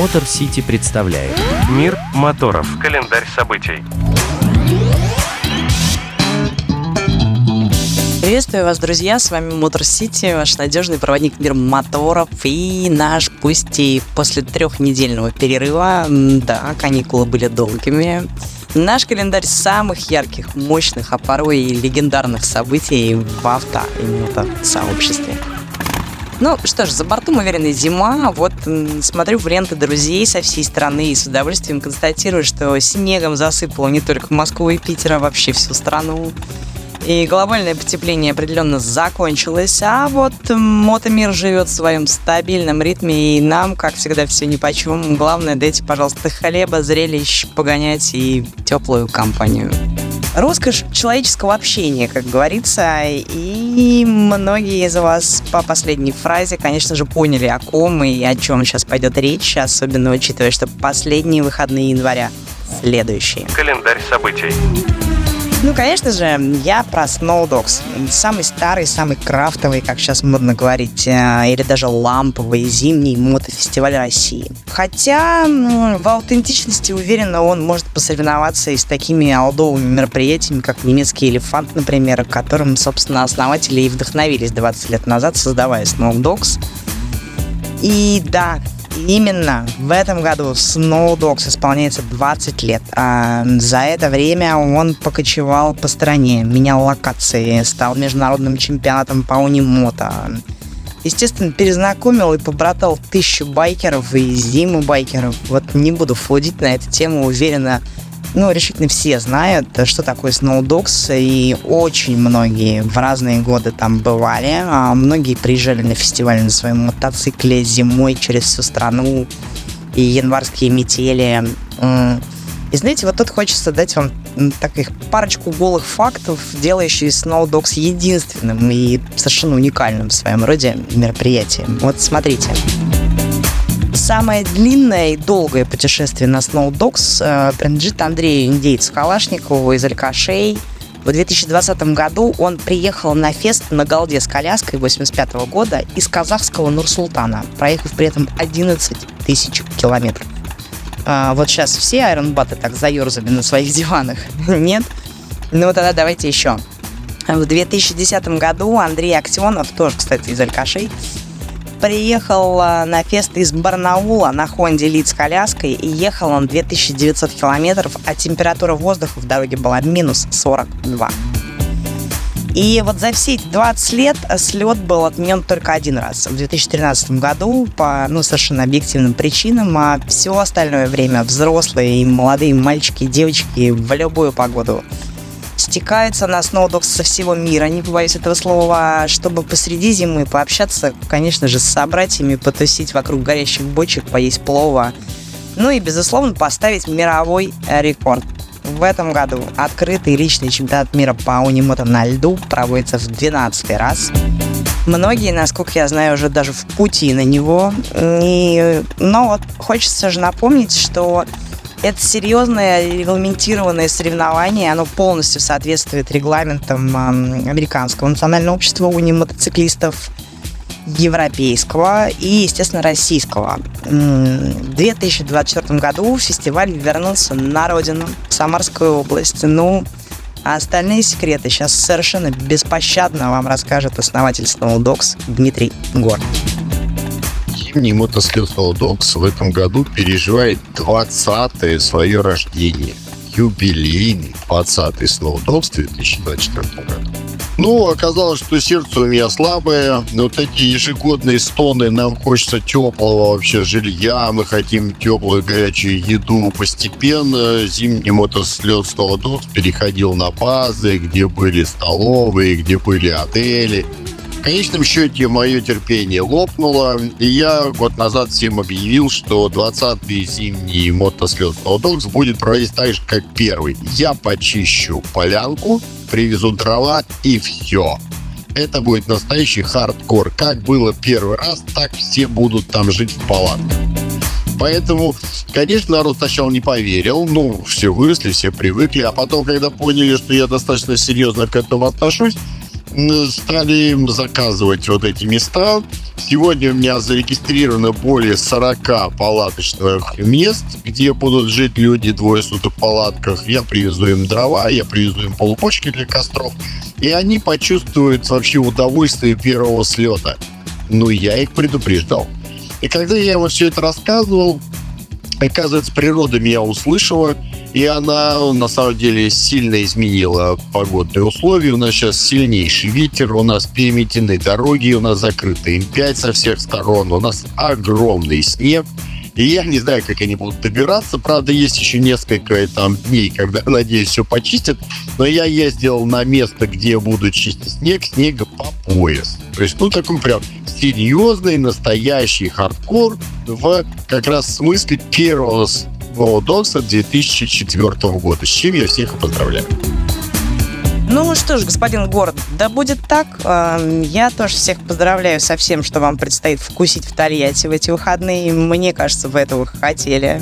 Мотор Сити представляет Мир моторов. Календарь событий. Приветствую вас, друзья! С вами Мотор Сити, ваш надежный проводник мира моторов и наш, пусть и после трехнедельного перерыва, да, каникулы были долгими, наш календарь самых ярких, мощных, а порой и легендарных событий в авто и мотосообществе. Ну что ж, за бортом уверенная зима. Вот смотрю в ленты друзей со всей страны и с удовольствием констатирую, что снегом засыпало не только Москву и Питер, а вообще всю страну. И глобальное потепление определенно закончилось, а вот мотомир живет в своем стабильном ритме, и нам, как всегда, все ни по чем. Главное, дайте, пожалуйста, хлеба, зрелищ, погонять и теплую компанию. Роскошь человеческого общения, как говорится, и многие из вас по последней фразе, конечно же, поняли, о ком и о чем сейчас пойдет речь, особенно учитывая, что последние выходные января следующие. Календарь событий. Ну, конечно же, я про Snow Dogs. Самый старый, самый крафтовый, как сейчас модно говорить, э, или даже ламповый зимний мотофестиваль России. Хотя в аутентичности, уверенно, он может посоревноваться и с такими алдовыми мероприятиями, как немецкий «Элефант», например, которым, собственно, основатели и вдохновились 20 лет назад, создавая Snow Dogs. И да, Именно в этом году Snow Dogs исполняется 20 лет. А за это время он покочевал по стране, менял локации, стал международным чемпионатом по унимото. Естественно, перезнакомил и побратал тысячу байкеров и зиму байкеров. Вот не буду флудить на эту тему, уверенно, ну, решительно все знают, что такое Snow Dogs, и очень многие в разные годы там бывали. А многие приезжали на фестиваль на своем мотоцикле зимой через всю страну, и январские метели. И знаете, вот тут хочется дать вам таких парочку голых фактов, делающих Snow Dogs единственным и совершенно уникальным в своем роде мероприятием. Вот смотрите. Самое длинное и долгое путешествие на Dogs э, принадлежит Андрею Индейцу Калашникову из Алькашей. В 2020 году он приехал на фест на Галде с коляской 85 года из казахского Нур-Султана, проехав при этом 11 тысяч километров. А, вот сейчас все айронбаты так заерзали на своих диванах. Нет? Ну тогда давайте еще. В 2010 году Андрей Аксенов, тоже, кстати, из Алькашей, приехал на фест из Барнаула на Хонде Лид с коляской и ехал он 2900 километров, а температура воздуха в дороге была минус 42. И вот за все эти 20 лет слет был отменен только один раз, в 2013 году, по ну, совершенно объективным причинам, а все остальное время взрослые и молодые мальчики и девочки в любую погоду стекаются на сноудокс со всего мира, не побоюсь этого слова, чтобы посреди зимы пообщаться, конечно же, с собратьями, потусить вокруг горящих бочек, поесть плова. Ну и, безусловно, поставить мировой рекорд. В этом году открытый личный чемпионат мира по унимото на льду проводится в 12 раз. Многие, насколько я знаю, уже даже в пути на него. И, но вот хочется же напомнить, что это серьезное регламентированное соревнование, оно полностью соответствует регламентам Американского национального общества уни мотоциклистов, европейского и, естественно, российского. В 2024 году фестиваль вернулся на родину, в Самарскую область. Ну, а остальные секреты сейчас совершенно беспощадно вам расскажет основатель Snowdogs Дмитрий Гор зимний мотослет Dogs в этом году переживает 20-е свое рождение. Юбилейный 20-й Snow Dogs в 2024 году. Ну, оказалось, что сердце у меня слабое. Вот эти ежегодные стоны, нам хочется теплого вообще жилья, мы хотим теплую горячую еду. Постепенно зимний мотослет Dogs переходил на базы, где были столовые, где были отели. В конечном счете мое терпение лопнуло, и я год назад всем объявил, что 20-й зимний мотослет Snowdogs будет проводить так же, как первый. Я почищу полянку, привезу дрова и все. Это будет настоящий хардкор. Как было первый раз, так все будут там жить в палатках. Поэтому, конечно, народ сначала не поверил. Ну, все выросли, все привыкли. А потом, когда поняли, что я достаточно серьезно к этому отношусь, стали заказывать вот эти места. Сегодня у меня зарегистрировано более 40 палаточных мест, где будут жить люди двое суток в палатках. Я привезу им дрова, я привезу им полупочки для костров. И они почувствуют вообще удовольствие первого слета. Ну, я их предупреждал. И когда я ему все это рассказывал, оказывается, природа меня услышала, и она на самом деле сильно изменила погодные условия. У нас сейчас сильнейший ветер, у нас переметены дороги, у нас закрыты М5 со всех сторон, у нас огромный снег. И я не знаю, как они будут добираться. Правда, есть еще несколько там дней, когда, надеюсь, все почистят. Но я ездил на место, где будут чистить снег, снега по пояс. То есть, ну, такой прям серьезный, настоящий хардкор в как раз смысле первого Володокса 2004 года, с чем я всех поздравляю. Ну что ж, господин город, да будет так. Эм, я тоже всех поздравляю со всем, что вам предстоит вкусить в Тольятти в эти выходные. Мне кажется, вы этого хотели.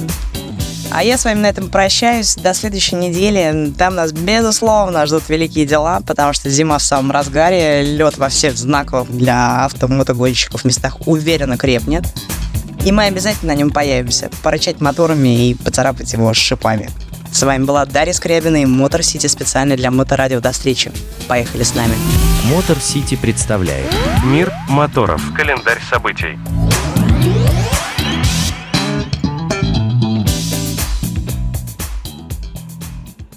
А я с вами на этом прощаюсь. До следующей недели. Там нас, безусловно, ждут великие дела, потому что зима в самом разгаре. Лед во всех знаках для автомотогонщиков в местах уверенно крепнет. И мы обязательно на нем появимся. Порычать моторами и поцарапать его шипами. С вами была Дарья Скрябина и Мотор Сити специально для Моторадио. До встречи. Поехали с нами. Мотор Сити представляет Мир моторов. Календарь событий.